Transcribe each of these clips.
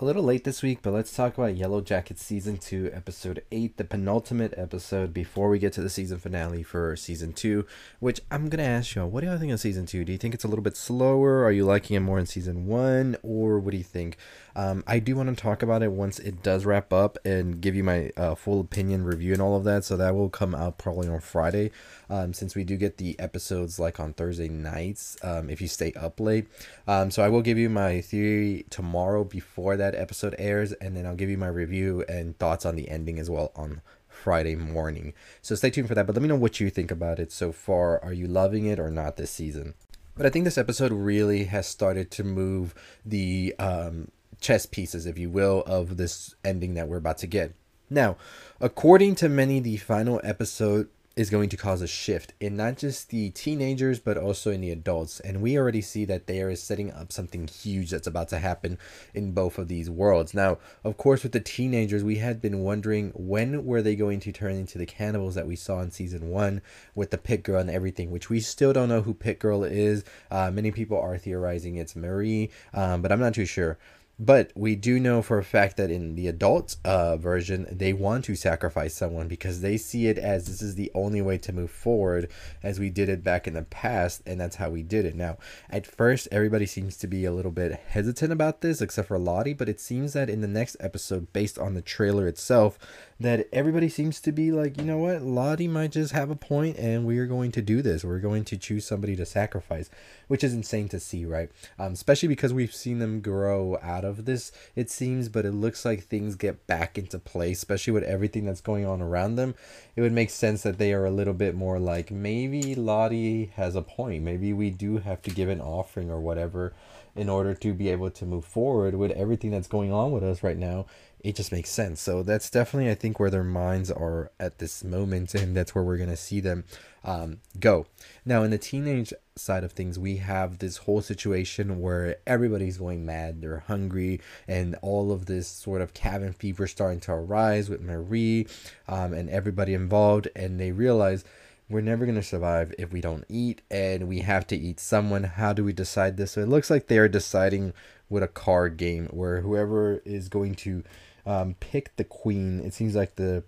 A little late this week, but let's talk about Yellow Jackets Season 2, Episode 8, the penultimate episode before we get to the season finale for Season 2. Which I'm going to ask you, what do you think of Season 2? Do you think it's a little bit slower? Are you liking it more in Season 1? Or what do you think? Um, I do want to talk about it once it does wrap up and give you my uh, full opinion review and all of that. So that will come out probably on Friday, um, since we do get the episodes like on Thursday nights um, if you stay up late. Um, so I will give you my theory tomorrow before that episode airs, and then I'll give you my review and thoughts on the ending as well on Friday morning. So stay tuned for that. But let me know what you think about it so far. Are you loving it or not this season? But I think this episode really has started to move the um, chess pieces, if you will, of this ending that we're about to get. Now, according to many, the final episode is going to cause a shift in not just the teenagers but also in the adults. And we already see that they are setting up something huge that's about to happen in both of these worlds. Now of course with the teenagers we had been wondering when were they going to turn into the cannibals that we saw in season one with the pit girl and everything which we still don't know who pit girl is. Uh, many people are theorizing it's marie um, but i'm not too sure but we do know for a fact that in the adult uh, version, they want to sacrifice someone because they see it as this is the only way to move forward, as we did it back in the past, and that's how we did it. Now, at first, everybody seems to be a little bit hesitant about this, except for Lottie, but it seems that in the next episode, based on the trailer itself, that everybody seems to be like, you know what, Lottie might just have a point, and we are going to do this. We're going to choose somebody to sacrifice, which is insane to see, right? Um, especially because we've seen them grow out of this, it seems, but it looks like things get back into place, especially with everything that's going on around them. It would make sense that they are a little bit more like maybe Lottie has a point. Maybe we do have to give an offering or whatever in order to be able to move forward with everything that's going on with us right now it just makes sense. So that's definitely, I think, where their minds are at this moment, and that's where we're going to see them um, go. Now, in the teenage side of things, we have this whole situation where everybody's going mad, they're hungry, and all of this sort of cabin fever starting to arise with Marie um, and everybody involved, and they realize we're never going to survive if we don't eat and we have to eat someone how do we decide this so it looks like they are deciding with a card game where whoever is going to um, pick the queen. It seems like the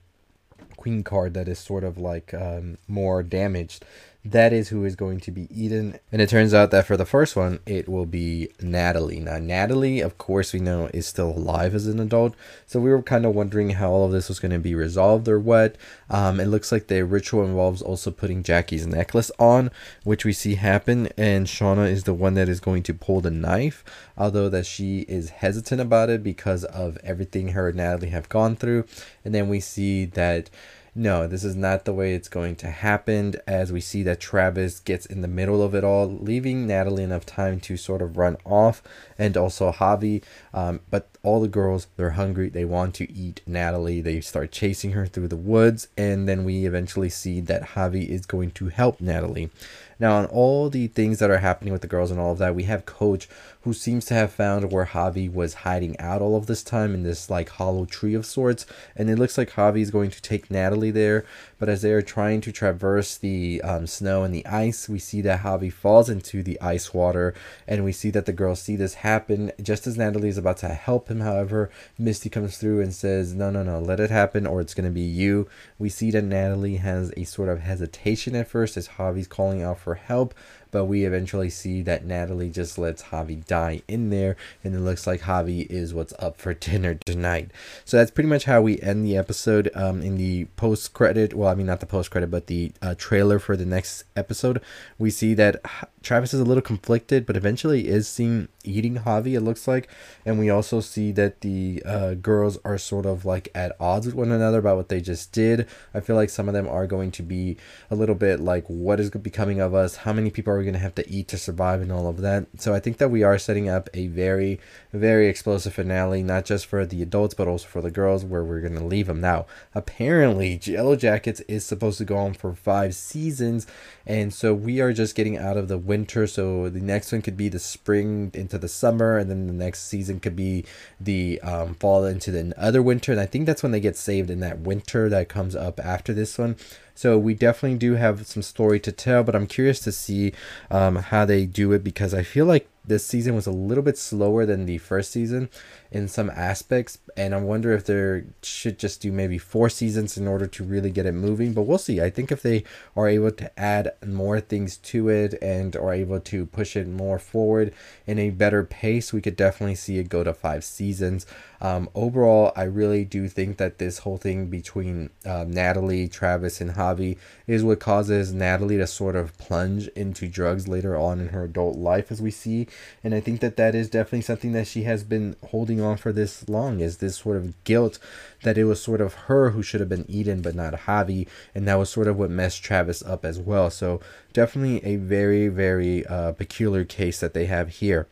queen card that is sort of like um, more damaged that is who is going to be eaten. And it turns out that for the first one, it will be Natalie. Now, Natalie, of course, we know is still alive as an adult. So we were kind of wondering how all of this was going to be resolved or what. Um, it looks like the ritual involves also putting Jackie's necklace on, which we see happen. And Shauna is the one that is going to pull the knife, although that she is hesitant about it because of everything her and Natalie have gone through. And then we see that no, this is not the way it's going to happen as we see that Travis gets in the middle of it all, leaving Natalie enough time to sort of run off and also Javi. Um, but all the girls, they're hungry. They want to eat Natalie. They start chasing her through the woods. And then we eventually see that Javi is going to help Natalie. Now, on all the things that are happening with the girls and all of that, we have Coach who seems to have found where Javi was hiding out all of this time in this like hollow tree of sorts. And it looks like Javi is going to take Natalie there. But as they are trying to traverse the um, snow and the ice, we see that Javi falls into the ice water. And we see that the girls see this happen. Just as Natalie is about to help him, however, Misty comes through and says, No, no, no, let it happen or it's going to be you. We see that Natalie has a sort of hesitation at first as Javi's calling out for help but we eventually see that Natalie just lets Javi die in there, and it looks like Javi is what's up for dinner tonight. So that's pretty much how we end the episode. Um, in the post credit, well, I mean not the post credit, but the uh, trailer for the next episode, we see that Travis is a little conflicted, but eventually is seen eating Javi. It looks like, and we also see that the uh, girls are sort of like at odds with one another about what they just did. I feel like some of them are going to be a little bit like, what is becoming of us? How many people are we going to have to eat to survive, and all of that. So I think that we are setting up a very, very explosive finale, not just for the adults but also for the girls, where we're going to leave them. Now, apparently, Yellow Jackets is supposed to go on for five seasons, and so we are just getting out of the winter. So the next one could be the spring into the summer, and then the next season could be the um, fall into the other winter. And I think that's when they get saved in that winter that comes up after this one. So we definitely do have some story to tell, but I'm curious to see um, how they do it because I feel like this season was a little bit slower than the first season in some aspects, and I wonder if they should just do maybe four seasons in order to really get it moving. But we'll see. I think if they are able to add more things to it and are able to push it more forward in a better pace, we could definitely see it go to five seasons. Um, overall, I really do think that this whole thing between uh, Natalie, Travis, and Javi is what causes Natalie to sort of plunge into drugs later on in her adult life, as we see. And I think that that is definitely something that she has been holding on for this long is this sort of guilt that it was sort of her who should have been eaten, but not Javi. And that was sort of what messed Travis up as well. So definitely a very, very uh, peculiar case that they have here.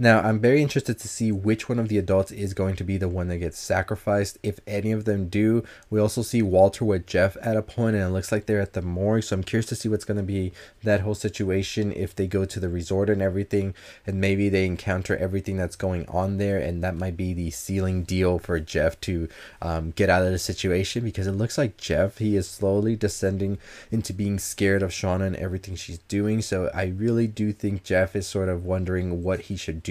Now, I'm very interested to see which one of the adults is going to be the one that gets sacrificed. If any of them do, we also see Walter with Jeff at a point, and it looks like they're at the morgue. So I'm curious to see what's going to be that whole situation if they go to the resort and everything, and maybe they encounter everything that's going on there, and that might be the sealing deal for Jeff to um, get out of the situation because it looks like Jeff he is slowly descending into being scared of Shauna and everything she's doing. So I really do think Jeff is sort of wondering what he should do.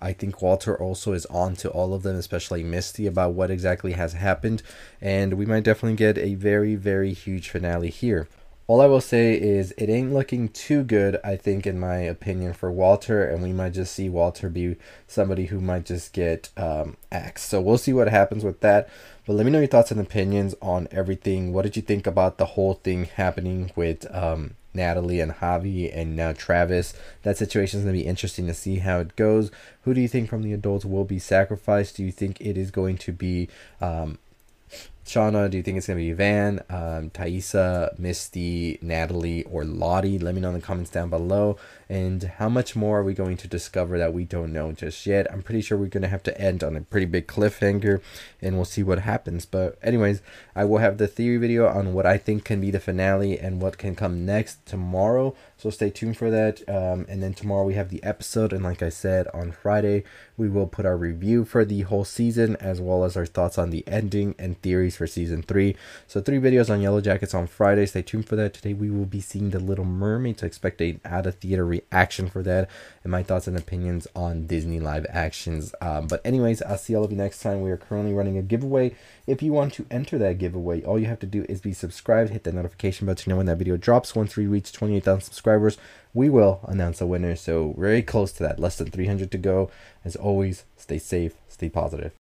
I think Walter also is on to all of them, especially Misty, about what exactly has happened. And we might definitely get a very, very huge finale here. All I will say is it ain't looking too good, I think, in my opinion, for Walter, and we might just see Walter be somebody who might just get um, axed. So we'll see what happens with that. But let me know your thoughts and opinions on everything. What did you think about the whole thing happening with um, Natalie and Javi and now Travis. That situation is going to be interesting to see how it goes. Who do you think from the adults will be sacrificed? Do you think it is going to be um, Shauna, do you think it's going to be Van, um, Taissa, Misty, Natalie, or Lottie? Let me know in the comments down below. And how much more are we going to discover that we don't know just yet? I'm pretty sure we're going to have to end on a pretty big cliffhanger and we'll see what happens. But, anyways, I will have the theory video on what I think can be the finale and what can come next tomorrow. So stay tuned for that. Um, and then tomorrow we have the episode. And like I said, on Friday, we will put our review for the whole season as well as our thoughts on the ending and theories for season three. So three videos on Yellow Jackets on Friday. Stay tuned for that. Today we will be seeing The Little Mermaid. To expect a out of theater reaction for that and my thoughts and opinions on Disney live actions. Um, but anyways, I'll see all of you next time. We are currently running a giveaway. If you want to enter that giveaway, all you have to do is be subscribed, hit the notification bell to know when that video drops. Once we reach 28,000 subscribers, we will announce a winner. So very close to that, less than 300 to go. As always, stay safe, stay positive.